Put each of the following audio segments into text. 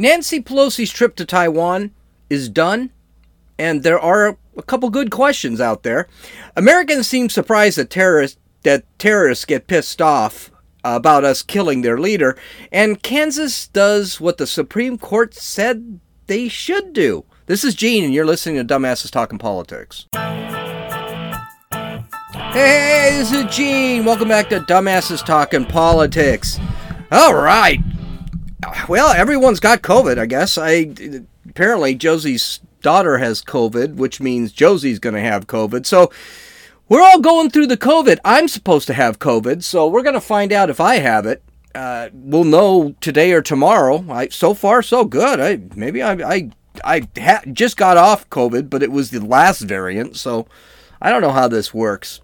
Nancy Pelosi's trip to Taiwan is done, and there are a couple good questions out there. Americans seem surprised that terrorists that terrorists get pissed off about us killing their leader, and Kansas does what the Supreme Court said they should do. This is Gene, and you're listening to Dumbasses Talking Politics. Hey, this is Gene. Welcome back to Dumbasses Talking Politics. All right. Well, everyone's got COVID, I guess. I apparently Josie's daughter has COVID, which means Josie's going to have COVID. So we're all going through the COVID. I'm supposed to have COVID, so we're going to find out if I have it. Uh, we'll know today or tomorrow. I, so far, so good. I maybe I I I ha- just got off COVID, but it was the last variant, so I don't know how this works.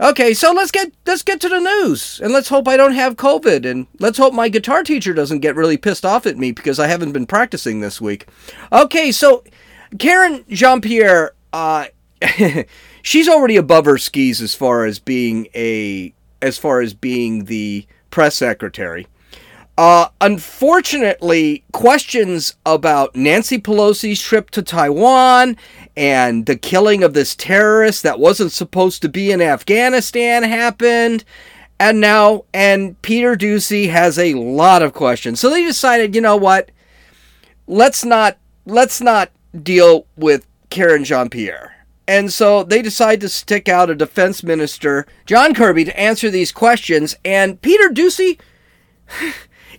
Okay, so let's get let's get to the news, and let's hope I don't have COVID, and let's hope my guitar teacher doesn't get really pissed off at me because I haven't been practicing this week. Okay, so Karen Jean Pierre, uh, she's already above her skis as far as being a as far as being the press secretary. Uh, unfortunately, questions about Nancy Pelosi's trip to Taiwan and the killing of this terrorist that wasn't supposed to be in Afghanistan happened. And now, and Peter Doocy has a lot of questions. So they decided, you know what? Let's not, let's not deal with Karen Jean Pierre. And so they decide to stick out a defense minister, John Kirby, to answer these questions. And Peter Doocy,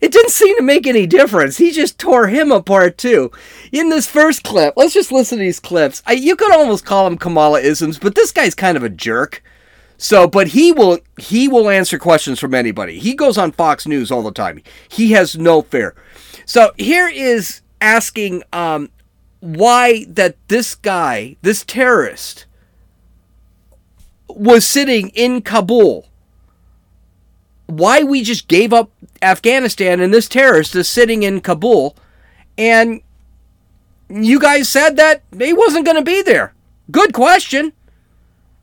it didn't seem to make any difference. He just tore him apart too. In this first clip, let's just listen to these clips. I, you could almost call him Kamala isms, but this guy's kind of a jerk. So, but he will he will answer questions from anybody. He goes on Fox News all the time. He has no fear. So here is asking um, why that this guy, this terrorist, was sitting in Kabul. Why we just gave up Afghanistan and this terrorist is sitting in Kabul, and you guys said that he wasn't going to be there. Good question.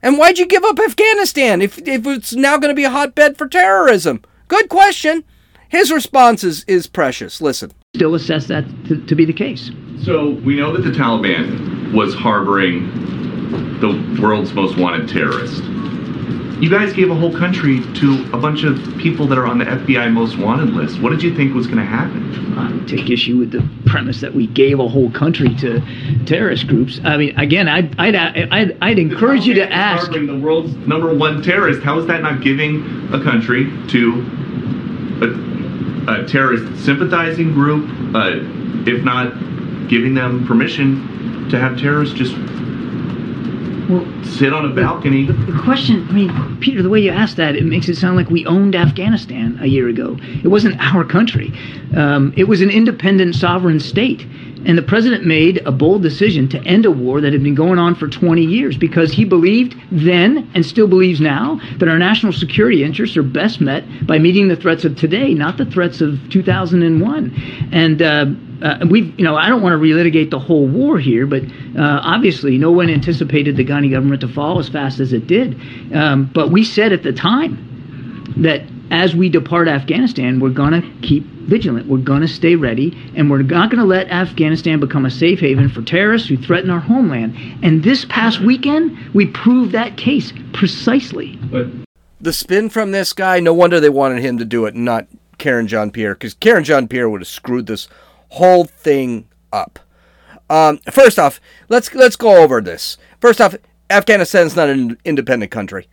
And why'd you give up Afghanistan if, if it's now going to be a hotbed for terrorism? Good question. His response is, is precious. Listen. Still assess that to, to be the case. So we know that the Taliban was harboring the world's most wanted terrorist. You guys gave a whole country to a bunch of people that are on the FBI most wanted list. What did you think was going to happen? I take issue with the premise that we gave a whole country to terrorist groups. I mean, again, I'd, I'd, I'd, I'd encourage you to ask. The world's number one terrorist. How is that not giving a country to a, a terrorist sympathizing group, uh, if not giving them permission to have terrorists just sit on a balcony. The, the, question, I mean, Peter, the way you asked that, it makes it sound like we owned Afghanistan a year ago. It wasn't our country. Um, it was an independent sovereign state. And the president made a bold decision to end a war that had been going on for 20 years because he believed then and still believes now that our national security interests are best met by meeting the threats of today, not the threats of 2001. And uh, uh, we've, you know, I don't want to relitigate the whole war here, but uh, obviously no one anticipated the Ghani government to fall as fast as it did. Um, but we said at the time that as we depart Afghanistan, we're going to keep vigilant. We're going to stay ready, and we're not going to let Afghanistan become a safe haven for terrorists who threaten our homeland. And this past weekend, we proved that case precisely. But the spin from this guy, no wonder they wanted him to do it, not Karen Jean Pierre, because Karen Jean Pierre would have screwed this whole thing up. Um, first off, let's let's go over this. First off, Afghanistan is not an independent country.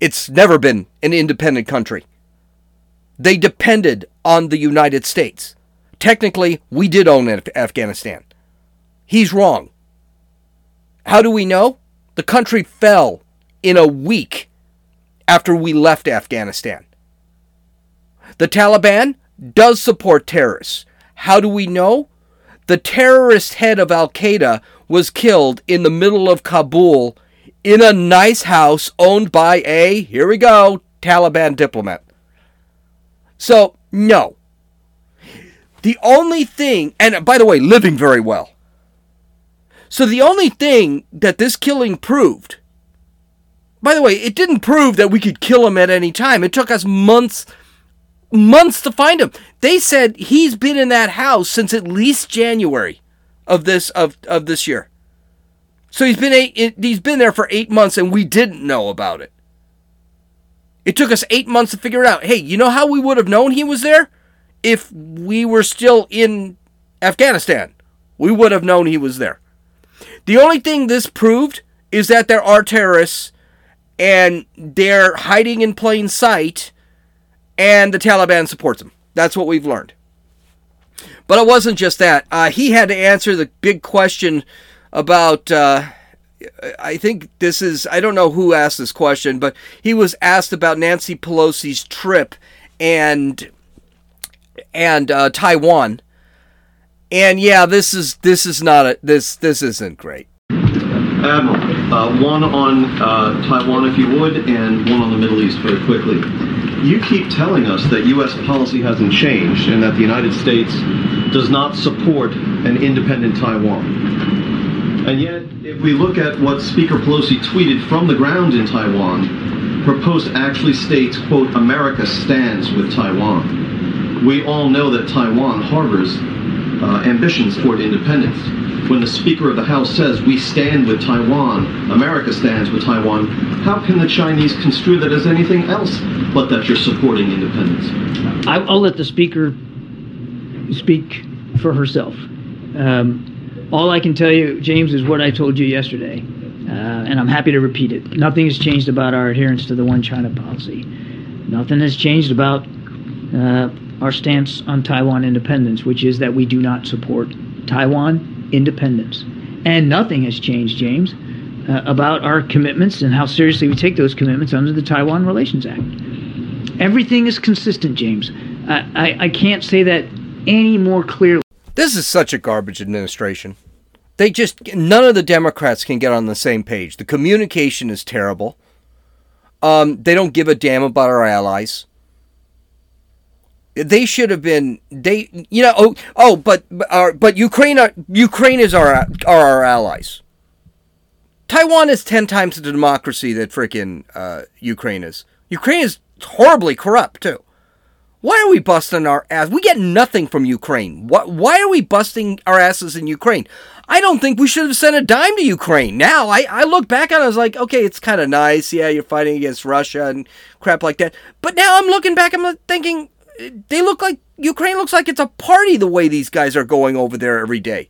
It's never been an independent country. They depended on the United States. Technically, we did own Afghanistan. He's wrong. How do we know? The country fell in a week after we left Afghanistan. The Taliban does support terrorists. How do we know? The terrorist head of Al Qaeda was killed in the middle of Kabul in a nice house owned by a, here we go, Taliban diplomat. So, no. The only thing, and by the way, living very well. So, the only thing that this killing proved, by the way, it didn't prove that we could kill him at any time. It took us months months to find him. They said he's been in that house since at least January of this of, of this year. So he's been eight, he's been there for eight months, and we didn't know about it. It took us eight months to figure it out. Hey, you know how we would have known he was there? If we were still in Afghanistan, we would have known he was there. The only thing this proved is that there are terrorists and they're hiding in plain sight and the Taliban supports them. That's what we've learned. But it wasn't just that. Uh, he had to answer the big question about. Uh, I think this is. I don't know who asked this question, but he was asked about Nancy Pelosi's trip and and uh, Taiwan. And yeah, this is this is not a this this isn't great. Admiral, uh, one on uh, Taiwan, if you would, and one on the Middle East, very quickly. You keep telling us that U.S. policy hasn't changed and that the United States does not support an independent Taiwan. And yet, if we look at what Speaker Pelosi tweeted from the ground in Taiwan, her post actually states, quote, America stands with Taiwan. We all know that Taiwan harbors uh, ambitions toward independence when the Speaker of the House says, we stand with Taiwan, America stands with Taiwan, how can the Chinese construe that as anything else but that you're supporting independence? I'll let the Speaker speak for herself. Um, all I can tell you, James, is what I told you yesterday, uh, and I'm happy to repeat it. Nothing has changed about our adherence to the one China policy. Nothing has changed about uh, our stance on Taiwan independence, which is that we do not support Taiwan independence. And nothing has changed, James, uh, about our commitments and how seriously we take those commitments under the Taiwan Relations Act. Everything is consistent, James. I, I, I can't say that any more clearly. This is such a garbage administration. They just, none of the Democrats can get on the same page. The communication is terrible. Um, they don't give a damn about our allies they should have been they you know oh oh but uh, but Ukraine are, Ukraine is our are our allies. Taiwan is ten times the democracy that freaking uh, Ukraine is. Ukraine is horribly corrupt too. Why are we busting our ass? We get nothing from Ukraine. What? Why are we busting our asses in Ukraine? I don't think we should have sent a dime to Ukraine. Now I, I look back on it, I was like, okay, it's kind of nice. Yeah, you're fighting against Russia and crap like that. But now I'm looking back, I'm thinking, they look like Ukraine looks like it's a party the way these guys are going over there every day.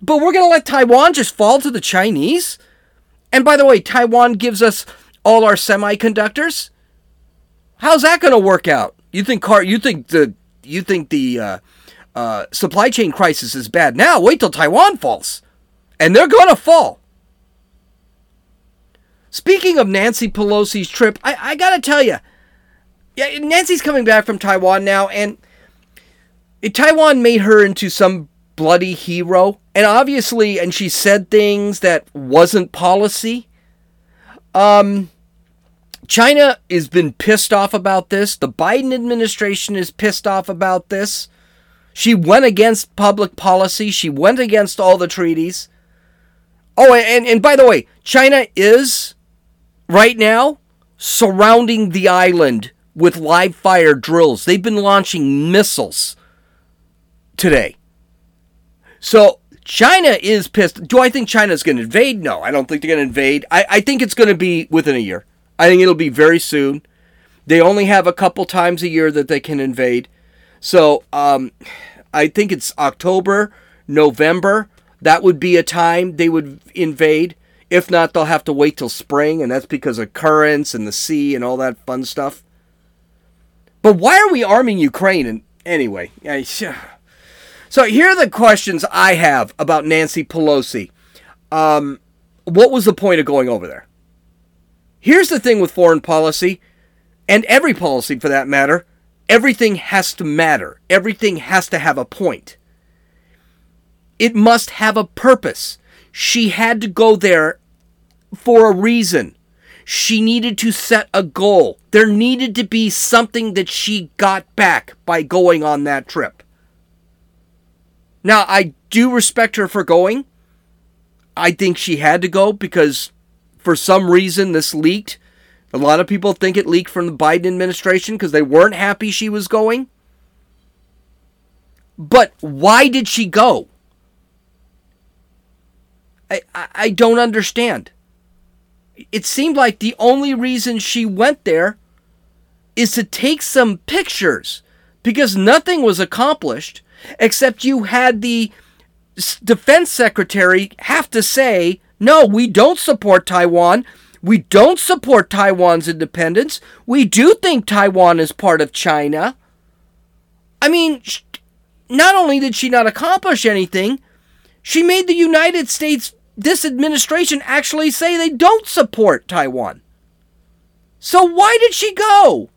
But we're going to let Taiwan just fall to the Chinese? And by the way, Taiwan gives us all our semiconductors? How's that going to work out? You think car you think the you think the uh, uh, supply chain crisis is bad now? Wait till Taiwan falls. And they're going to fall. Speaking of Nancy Pelosi's trip, I, I got to tell you, yeah, Nancy's coming back from Taiwan now, and Taiwan made her into some bloody hero, and obviously, and she said things that wasn't policy. Um, China has been pissed off about this. The Biden administration is pissed off about this. She went against public policy. She went against all the treaties. Oh, and, and by the way, China is right now surrounding the island with live fire drills. They've been launching missiles today. So China is pissed. Do I think China's going to invade? No, I don't think they're going to invade. I, I think it's going to be within a year. I think it'll be very soon. They only have a couple times a year that they can invade. So um, I think it's October, November. That would be a time they would invade. If not, they'll have to wait till spring, and that's because of currents and the sea and all that fun stuff. But why are we arming Ukraine? And anyway, so here are the questions I have about Nancy Pelosi. Um, what was the point of going over there? Here's the thing with foreign policy, and every policy for that matter everything has to matter, everything has to have a point. It must have a purpose. She had to go there for a reason. She needed to set a goal. There needed to be something that she got back by going on that trip. Now, I do respect her for going. I think she had to go because for some reason this leaked A lot of people think it leaked from the Biden administration because they weren't happy she was going. But why did she go? I, I, I don't understand. It seemed like the only reason she went there is to take some pictures because nothing was accomplished except you had the defense secretary have to say, no, we don't support Taiwan. We don't support Taiwan's independence. We do think Taiwan is part of China. I mean, not only did she not accomplish anything, she made the United States, this administration, actually say they don't support Taiwan. So why did she go?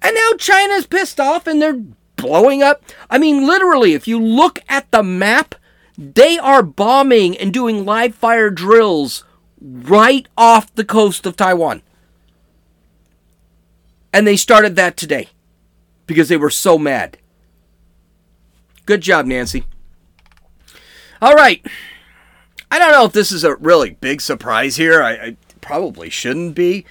And now China's pissed off and they're blowing up. I mean, literally, if you look at the map, they are bombing and doing live fire drills right off the coast of Taiwan. And they started that today because they were so mad. Good job, Nancy. All right. I don't know if this is a really big surprise here. I, I probably shouldn't be.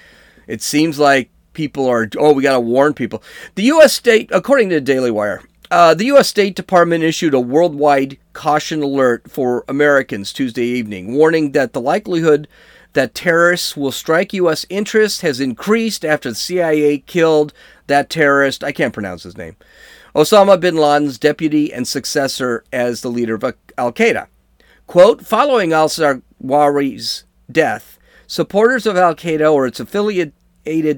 It seems like people are, oh, we got to warn people. The U.S. State, according to Daily Wire, uh, the U.S. State Department issued a worldwide caution alert for Americans Tuesday evening, warning that the likelihood that terrorists will strike U.S. interests has increased after the CIA killed that terrorist. I can't pronounce his name. Osama bin Laden's deputy and successor as the leader of Al Qaeda. Quote Following al Zawahiri's death, supporters of Al Qaeda or its affiliated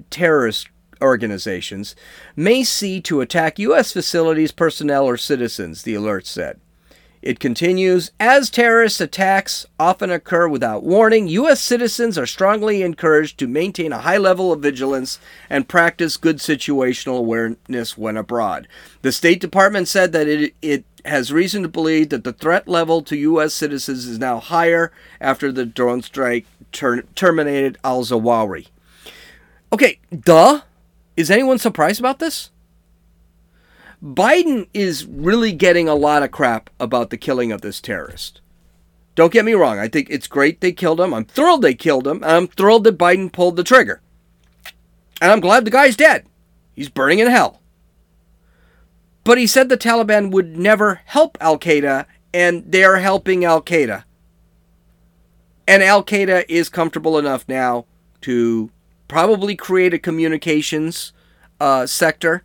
terrorist organizations may see to attack U.S. facilities, personnel, or citizens, the alert said. It continues As terrorist attacks often occur without warning, U.S. citizens are strongly encouraged to maintain a high level of vigilance and practice good situational awareness when abroad. The State Department said that it, it has reason to believe that the threat level to U.S. citizens is now higher after the drone strike ter- terminated al Zawahiri. Okay, duh. Is anyone surprised about this? Biden is really getting a lot of crap about the killing of this terrorist. Don't get me wrong, I think it's great they killed him. I'm thrilled they killed him. I'm thrilled that Biden pulled the trigger. And I'm glad the guy's dead. He's burning in hell. But he said the Taliban would never help Al Qaeda, and they're helping Al Qaeda. And Al Qaeda is comfortable enough now to probably create a communications uh, sector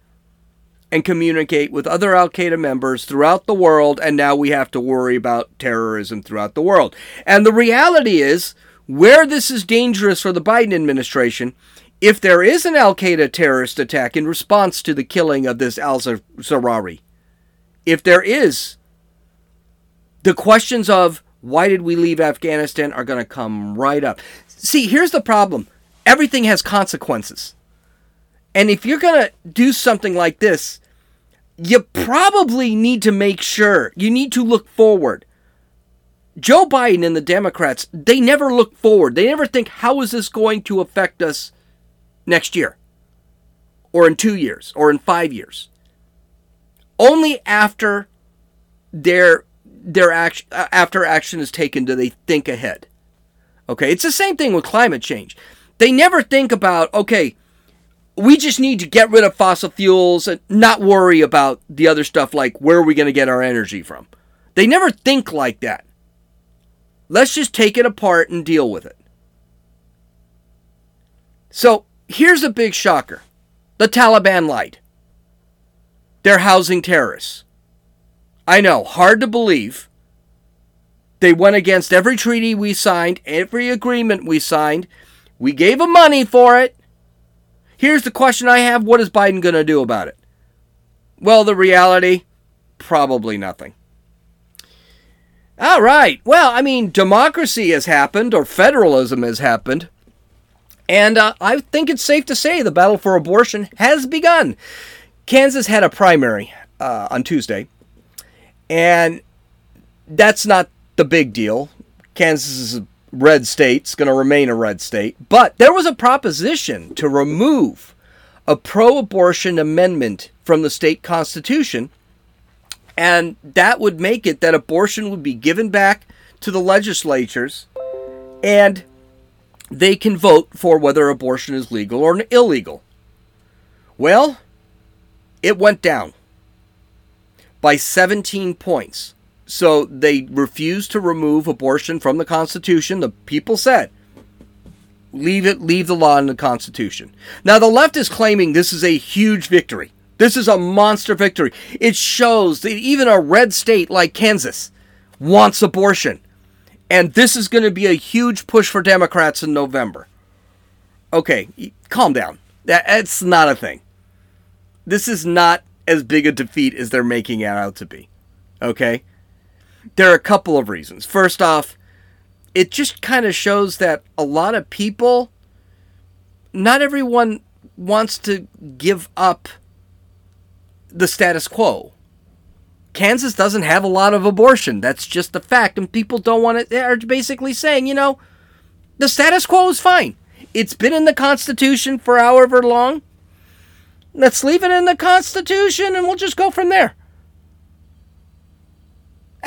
and communicate with other Al Qaeda members throughout the world, and now we have to worry about terrorism throughout the world. And the reality is, where this is dangerous for the Biden administration, if there is an Al Qaeda terrorist attack in response to the killing of this Al Zawahiri, if there is, the questions of why did we leave Afghanistan are going to come right up. See, here's the problem everything has consequences. And if you're going to do something like this, you probably need to make sure, you need to look forward. Joe Biden and the Democrats, they never look forward. They never think, how is this going to affect us next year? Or in two years? Or in five years? Only after their their action uh, after action is taken do they think ahead. Okay, it's the same thing with climate change. They never think about, okay, we just need to get rid of fossil fuels and not worry about the other stuff like where are we going to get our energy from. They never think like that. Let's just take it apart and deal with it. So here's a big shocker the Taliban lied. They're housing terrorists. I know, hard to believe. They went against every treaty we signed, every agreement we signed. We gave them money for it. Here's the question I have what is Biden going to do about it? Well, the reality probably nothing. All right. Well, I mean, democracy has happened, or federalism has happened. And uh, I think it's safe to say the battle for abortion has begun. Kansas had a primary uh, on Tuesday, and that's not the big deal. Kansas is red state. It's going to remain a red state. But there was a proposition to remove a pro abortion amendment from the state constitution. And that would make it that abortion would be given back to the legislatures. And they can vote for whether abortion is legal or illegal. Well, it went down by 17 points. So they refused to remove abortion from the Constitution. The people said, leave it, leave the law in the Constitution. Now, the left is claiming this is a huge victory. This is a monster victory. It shows that even a red state like Kansas wants abortion. And this is going to be a huge push for Democrats in November. Okay, calm down. That's not a thing. This is not as big a defeat as they're making it out to be. Okay? There are a couple of reasons. First off, it just kind of shows that a lot of people, not everyone wants to give up the status quo. Kansas doesn't have a lot of abortion. That's just a fact. And people don't want it. They're basically saying, you know, the status quo is fine. It's been in the Constitution for however long. Let's leave it in the Constitution and we'll just go from there.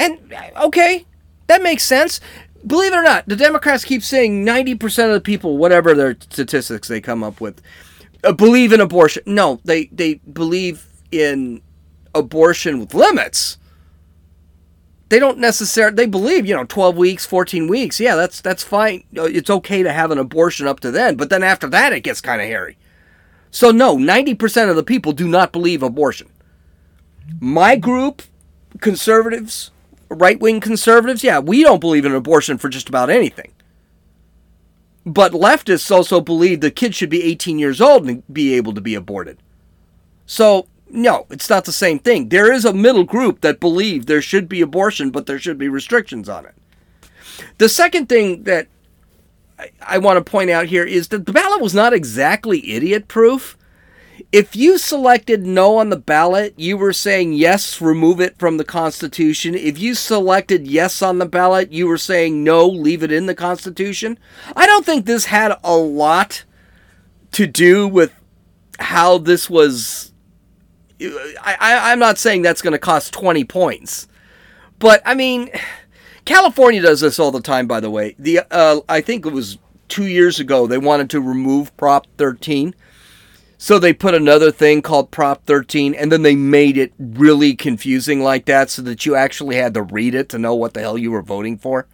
And okay, that makes sense. Believe it or not, the Democrats keep saying 90% of the people, whatever their statistics they come up with, uh, believe in abortion. No, they, they believe in abortion with limits. They don't necessarily they believe, you know, 12 weeks, 14 weeks. Yeah, that's that's fine. Uh, it's okay to have an abortion up to then, but then after that it gets kind of hairy. So no, 90% of the people do not believe abortion. My group, conservatives, right wing conservatives, yeah, we don't believe in abortion for just about anything. But leftists also believe the kid should be 18 years old and be able to be aborted. So, no, it's not the same thing. There is a middle group that believe there should be abortion, but there should be restrictions on it. The second thing that I, I want to point out here is that the ballot was not exactly idiot proof if you selected no on the ballot, you were saying yes, remove it from the Constitution. If you selected yes on the ballot, you were saying no, leave it in the Constitution. I don't think this had a lot to do with how this was. I, am not saying that's going to cost 20 points. But, I mean, California does this all the time, by the way. The uh, I think it was two years ago, they wanted to remove Prop 13 so they put another thing called Prop 13, and then they made it really confusing like that so that you actually had to read it to know what the hell you were voting for.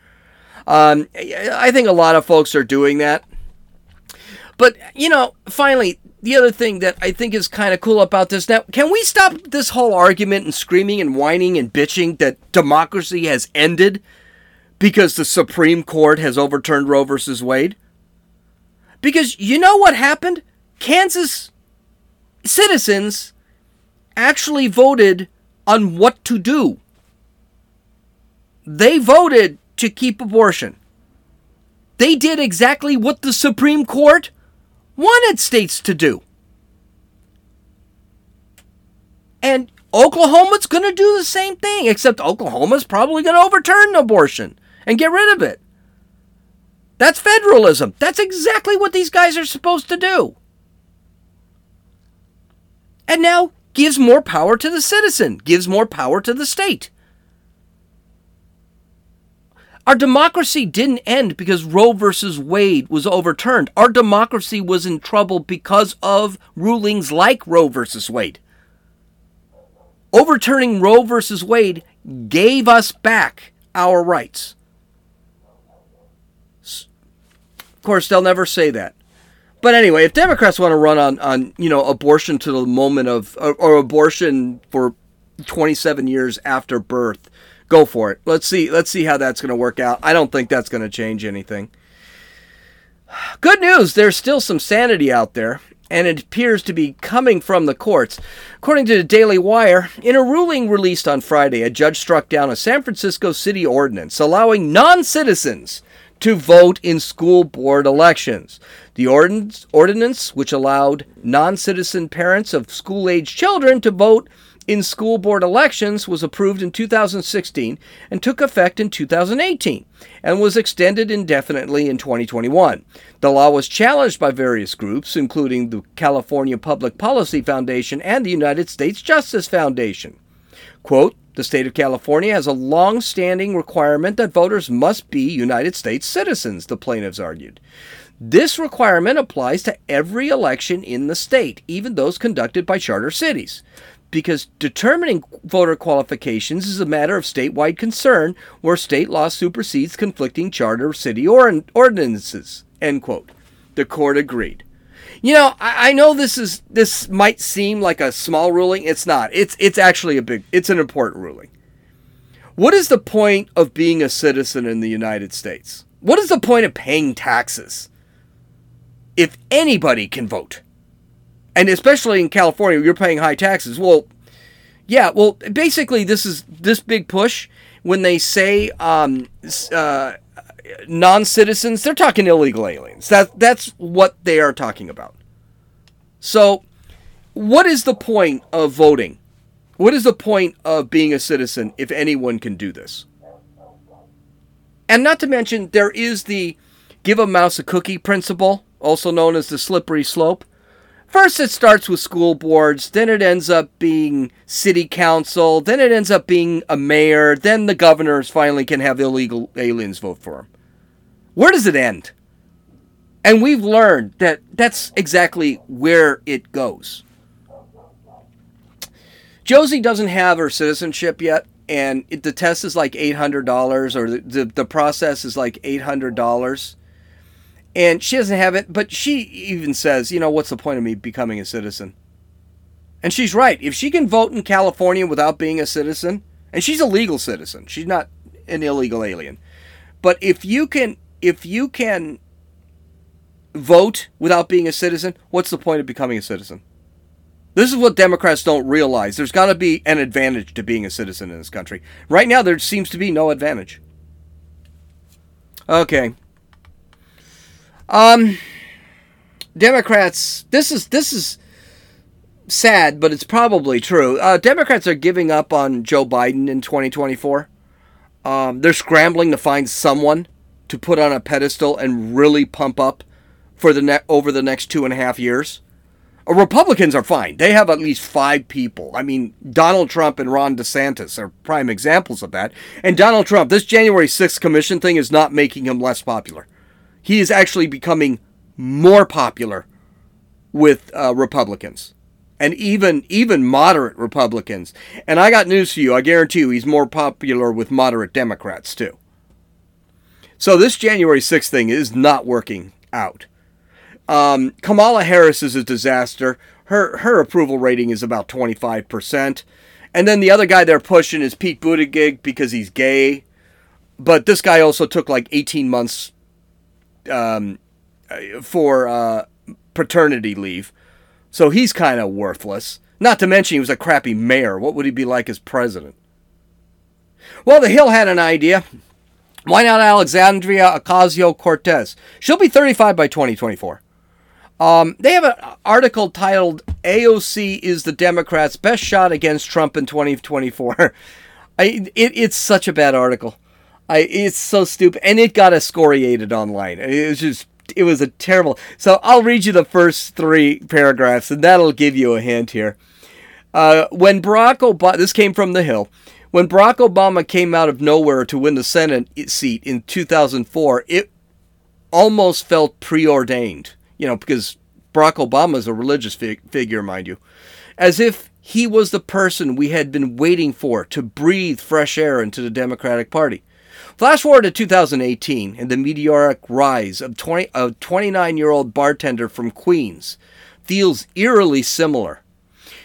Um, I think a lot of folks are doing that. But, you know, finally, the other thing that I think is kind of cool about this now, can we stop this whole argument and screaming and whining and bitching that democracy has ended because the Supreme Court has overturned Roe versus Wade? Because you know what happened? Kansas citizens actually voted on what to do. They voted to keep abortion. They did exactly what the Supreme Court wanted states to do. And Oklahoma's going to do the same thing, except Oklahoma's probably going to overturn abortion and get rid of it. That's federalism. That's exactly what these guys are supposed to do and now gives more power to the citizen, gives more power to the state. Our democracy didn't end because Roe versus Wade was overturned. Our democracy was in trouble because of rulings like Roe versus Wade. Overturning Roe versus Wade gave us back our rights. Of course, they'll never say that. But anyway, if Democrats want to run on, on you know abortion to the moment of or, or abortion for 27 years after birth, go for it. Let's see let's see how that's going to work out. I don't think that's going to change anything. Good news, there's still some sanity out there, and it appears to be coming from the courts. According to the Daily Wire, in a ruling released on Friday, a judge struck down a San Francisco city ordinance allowing non citizens to vote in school board elections. The ordinance, which allowed non citizen parents of school age children to vote in school board elections, was approved in 2016 and took effect in 2018 and was extended indefinitely in 2021. The law was challenged by various groups, including the California Public Policy Foundation and the United States Justice Foundation. Quote, the state of California has a long standing requirement that voters must be United States citizens, the plaintiffs argued. This requirement applies to every election in the state, even those conducted by charter cities, because determining voter qualifications is a matter of statewide concern where state law supersedes conflicting charter city or- ordinances. End quote. The court agreed. You know, I, I know this is this might seem like a small ruling. It's not. It's it's actually a big. It's an important ruling. What is the point of being a citizen in the United States? What is the point of paying taxes if anybody can vote? And especially in California, you're paying high taxes. Well, yeah. Well, basically, this is this big push when they say um, uh, non-citizens. They're talking illegal aliens. That that's what they are talking about. So, what is the point of voting? What is the point of being a citizen if anyone can do this? And not to mention, there is the give a mouse a cookie principle, also known as the slippery slope. First, it starts with school boards, then it ends up being city council, then it ends up being a mayor, then the governors finally can have illegal aliens vote for them. Where does it end? And we've learned that that's exactly where it goes. Josie doesn't have her citizenship yet, and it, the test is like $800, or the, the, the process is like $800. And she doesn't have it, but she even says, you know, what's the point of me becoming a citizen? And she's right. If she can vote in California without being a citizen, and she's a legal citizen, she's not an illegal alien. But if you can if you can vote without being a citizen, what's the point of becoming a citizen? This is what Democrats don't realize. There's got to be an advantage to being a citizen in this country. Right now, there seems to be no advantage. Okay. Um, Democrats. This is this is sad, but it's probably true. Uh, Democrats are giving up on Joe Biden in 2024. Um, they're scrambling to find someone to put on a pedestal and really pump up for the ne- over the next two and a half years. Uh, Republicans are fine. They have at least five people. I mean, Donald Trump and Ron DeSantis are prime examples of that. And Donald Trump, this January 6th commission thing is not making him less popular. He is actually becoming more popular with uh, Republicans and even even moderate Republicans. And I got news for you. I guarantee you he's more popular with moderate Democrats too. So this January 6th thing is not working out. Um, Kamala Harris is a disaster. Her her approval rating is about 25%. And then the other guy they're pushing is Pete Buttigieg because he's gay. But this guy also took like 18 months um, for uh, paternity leave. So he's kind of worthless. Not to mention he was a crappy mayor. What would he be like as president? Well, the Hill had an idea. Why not Alexandria Ocasio Cortez? She'll be 35 by 2024. Um, they have an article titled AOC is the Democrats' best shot against Trump in 2024. I, it, it's such a bad article. I, it's so stupid. And it got excoriated online. It was just, it was a terrible. So I'll read you the first three paragraphs, and that'll give you a hint here. Uh, when Barack Obama, this came from The Hill. When Barack Obama came out of nowhere to win the Senate seat in 2004, it almost felt preordained you know, because Barack Obama is a religious fig- figure, mind you, as if he was the person we had been waiting for to breathe fresh air into the Democratic Party. Flash forward to 2018 and the meteoric rise of 20, a 29 year old bartender from Queens feels eerily similar.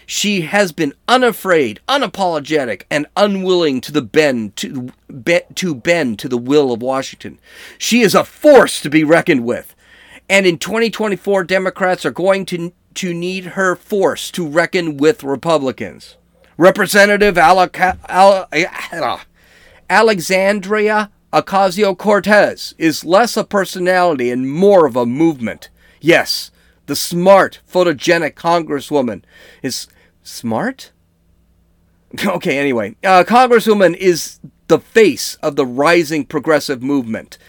She has been unafraid, unapologetic, and unwilling to the bend to, be, to bend to the will of Washington. She is a force to be reckoned with. And in 2024, Democrats are going to, to need her force to reckon with Republicans. Representative Al- uh, Alexandria Ocasio Cortez is less a personality and more of a movement. Yes, the smart, photogenic Congresswoman is smart? Okay, anyway, uh, Congresswoman is the face of the rising progressive movement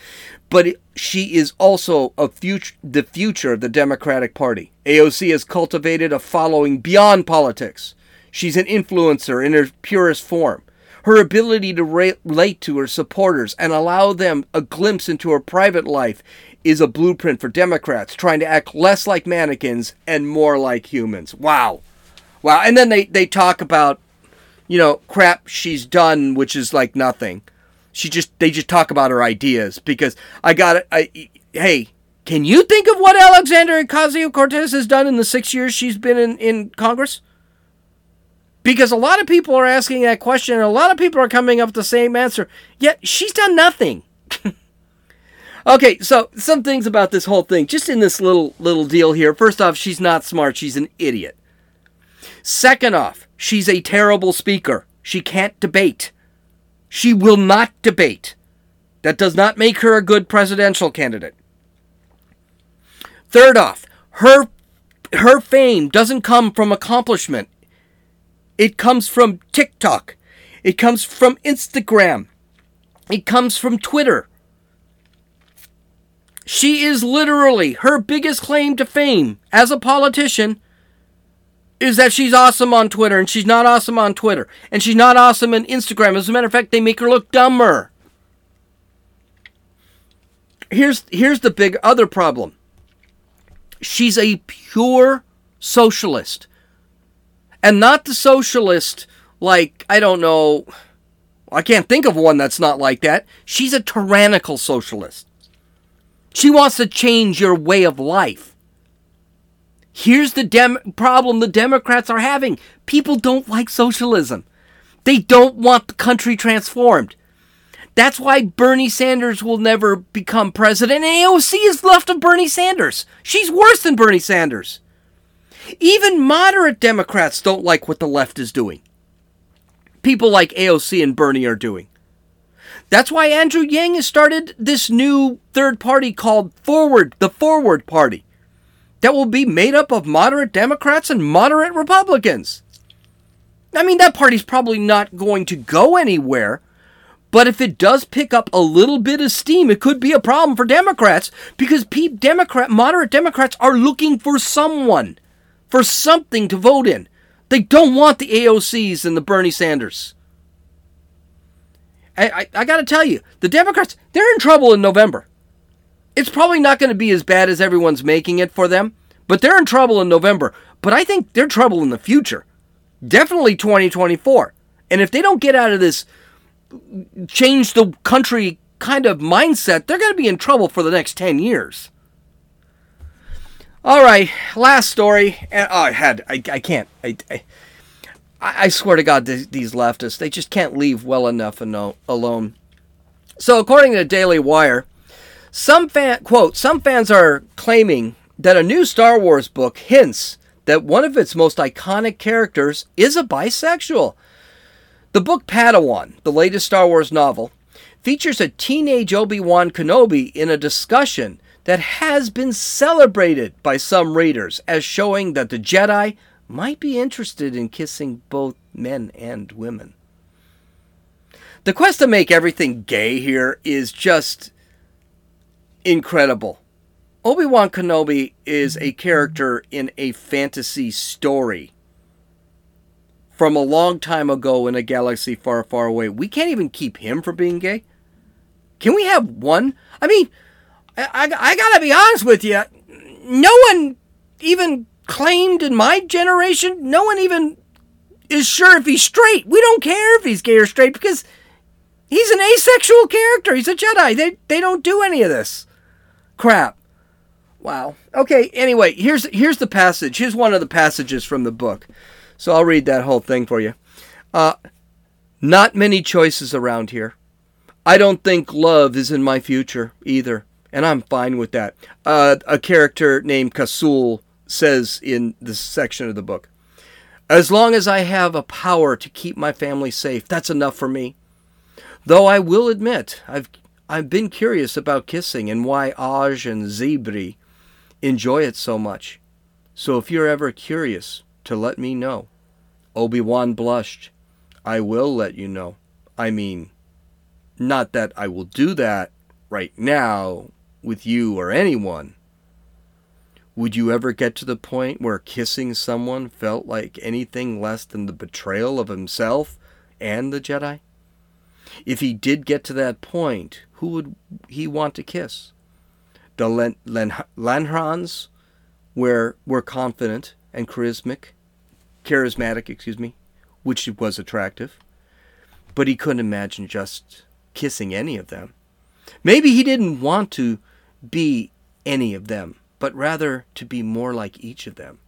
but she is also a future, the future of the Democratic Party. AOC has cultivated a following beyond politics. She's an influencer in her purest form. Her ability to relate to her supporters and allow them a glimpse into her private life is a blueprint for Democrats trying to act less like mannequins and more like humans. Wow. Wow. And then they, they talk about, you know, crap she's done, which is like nothing. She just, they just talk about her ideas because I got it. I, hey, can you think of what Alexandria Ocasio Cortez has done in the six years she's been in, in Congress? Because a lot of people are asking that question and a lot of people are coming up with the same answer. Yet she's done nothing. okay, so some things about this whole thing, just in this little little deal here. First off, she's not smart, she's an idiot. Second off, she's a terrible speaker. She can't debate. She will not debate. That does not make her a good presidential candidate. Third off, her her fame doesn't come from accomplishment. It comes from TikTok. It comes from Instagram. It comes from Twitter. She is literally her biggest claim to fame as a politician is that she's awesome on Twitter and she's not awesome on Twitter and she's not awesome on Instagram. As a matter of fact, they make her look dumber. Here's here's the big other problem. She's a pure socialist. And not the socialist like, I don't know, I can't think of one that's not like that. She's a tyrannical socialist. She wants to change your way of life. Here's the dem- problem the Democrats are having people don't like socialism, they don't want the country transformed. That's why Bernie Sanders will never become president. And AOC is left of Bernie Sanders. She's worse than Bernie Sanders. Even moderate Democrats don't like what the left is doing. People like AOC and Bernie are doing. That's why Andrew Yang has started this new third party called Forward, the Forward Party, that will be made up of moderate Democrats and moderate Republicans. I mean, that party's probably not going to go anywhere but if it does pick up a little bit of steam, it could be a problem for Democrats because Democrat moderate Democrats are looking for someone, for something to vote in. They don't want the AOCs and the Bernie Sanders. I, I, I got to tell you, the Democrats, they're in trouble in November. It's probably not going to be as bad as everyone's making it for them, but they're in trouble in November. But I think they're trouble in the future. Definitely 2024. And if they don't get out of this change the country kind of mindset, they're going to be in trouble for the next 10 years. All right, last story. Oh, I had, I, I can't, I, I, I swear to God, these leftists, they just can't leave well enough alone. So, according to Daily Wire, some fan, quote, some fans are claiming that a new Star Wars book hints that one of its most iconic characters is a bisexual. The book Padawan, the latest Star Wars novel, features a teenage Obi Wan Kenobi in a discussion that has been celebrated by some readers as showing that the Jedi might be interested in kissing both men and women. The quest to make everything gay here is just incredible. Obi Wan Kenobi is a character in a fantasy story from a long time ago in a galaxy far, far away. We can't even keep him from being gay. Can we have one? I mean, I, I, I gotta be honest with you. No one even claimed in my generation, no one even is sure if he's straight. We don't care if he's gay or straight because he's an asexual character. He's a Jedi. They, they don't do any of this crap. Wow. Okay, anyway, here's here's the passage. Here's one of the passages from the book. So I'll read that whole thing for you. Uh, not many choices around here. I don't think love is in my future either, and I'm fine with that. Uh, a character named Kasul says in this section of the book As long as I have a power to keep my family safe, that's enough for me. Though I will admit, I've, I've been curious about kissing and why Aj and Zebri enjoy it so much. So if you're ever curious, to let me know. Obi-Wan blushed. I will let you know. I mean, not that I will do that right now with you or anyone. Would you ever get to the point where kissing someone felt like anything less than the betrayal of himself and the Jedi? If he did get to that point, who would he want to kiss? The Len, Lanhrans were, were confident and charismatic, charismatic, excuse me, which was attractive. But he couldn't imagine just kissing any of them. Maybe he didn't want to be any of them, but rather to be more like each of them.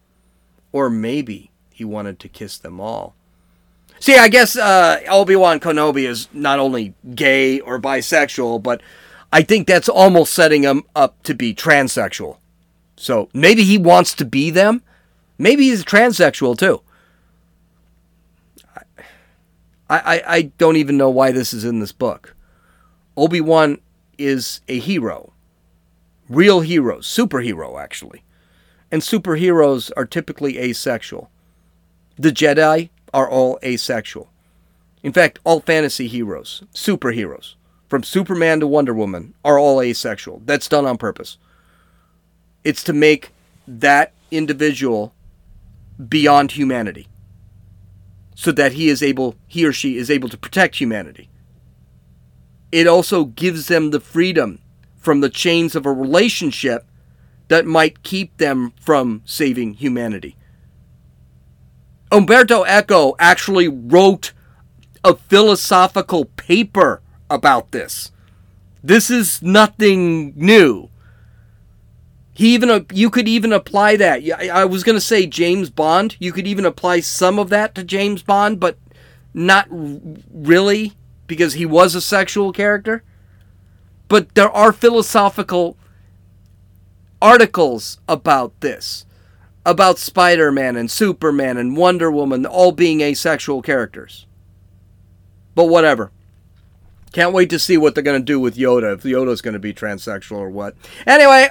Or maybe he wanted to kiss them all. See, I guess uh, Obi Wan Kenobi is not only gay or bisexual, but I think that's almost setting him up to be transsexual. So maybe he wants to be them. Maybe he's transsexual too. I, I, I don't even know why this is in this book. Obi Wan is a hero. Real heroes, superhero actually. And superheroes are typically asexual. The Jedi are all asexual. In fact, all fantasy heroes, superheroes, from Superman to Wonder Woman, are all asexual. That's done on purpose. It's to make that individual beyond humanity so that he is able he or she is able to protect humanity. It also gives them the freedom from the chains of a relationship that might keep them from saving humanity. Umberto Eco actually wrote a philosophical paper about this. This is nothing new. He even uh, you could even apply that. I was going to say James Bond. You could even apply some of that to James Bond, but not really because he was a sexual character. But there are philosophical articles about this about Spider Man and Superman and Wonder Woman all being asexual characters. But whatever. Can't wait to see what they're going to do with Yoda, if Yoda's going to be transsexual or what. Anyway,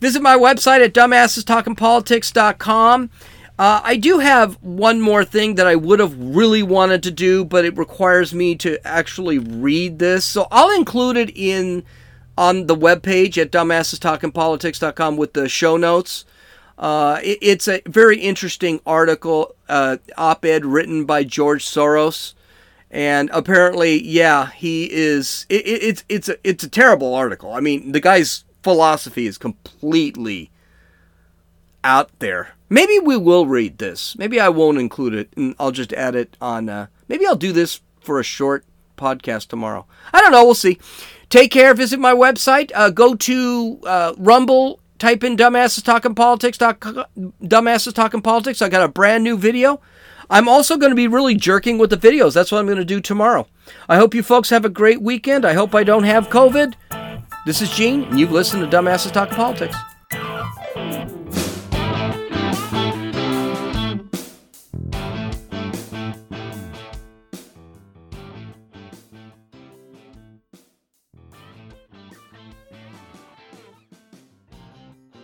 visit my website at dumbassestalkingpolitics.com. Uh, I do have one more thing that I would have really wanted to do, but it requires me to actually read this. So I'll include it in on the webpage at dumbassestalkingpolitics.com with the show notes. Uh, it, it's a very interesting article, uh, op-ed written by George Soros, and apparently, yeah, he is. It, it, it's it's a it's a terrible article. I mean, the guy's philosophy is completely out there. Maybe we will read this. Maybe I won't include it, and I'll just add it on. Uh, maybe I'll do this for a short podcast tomorrow. I don't know. We'll see. Take care. Visit my website. Uh, go to uh, Rumble type in dumbasses talking politics dumbasses talking politics. I got a brand new video. I'm also going to be really jerking with the videos. That's what i'm going to do tomorrow. I hope you folks have a great weekend. I hope i don't have covid. This is gene and you've listened to dumbasses talking politics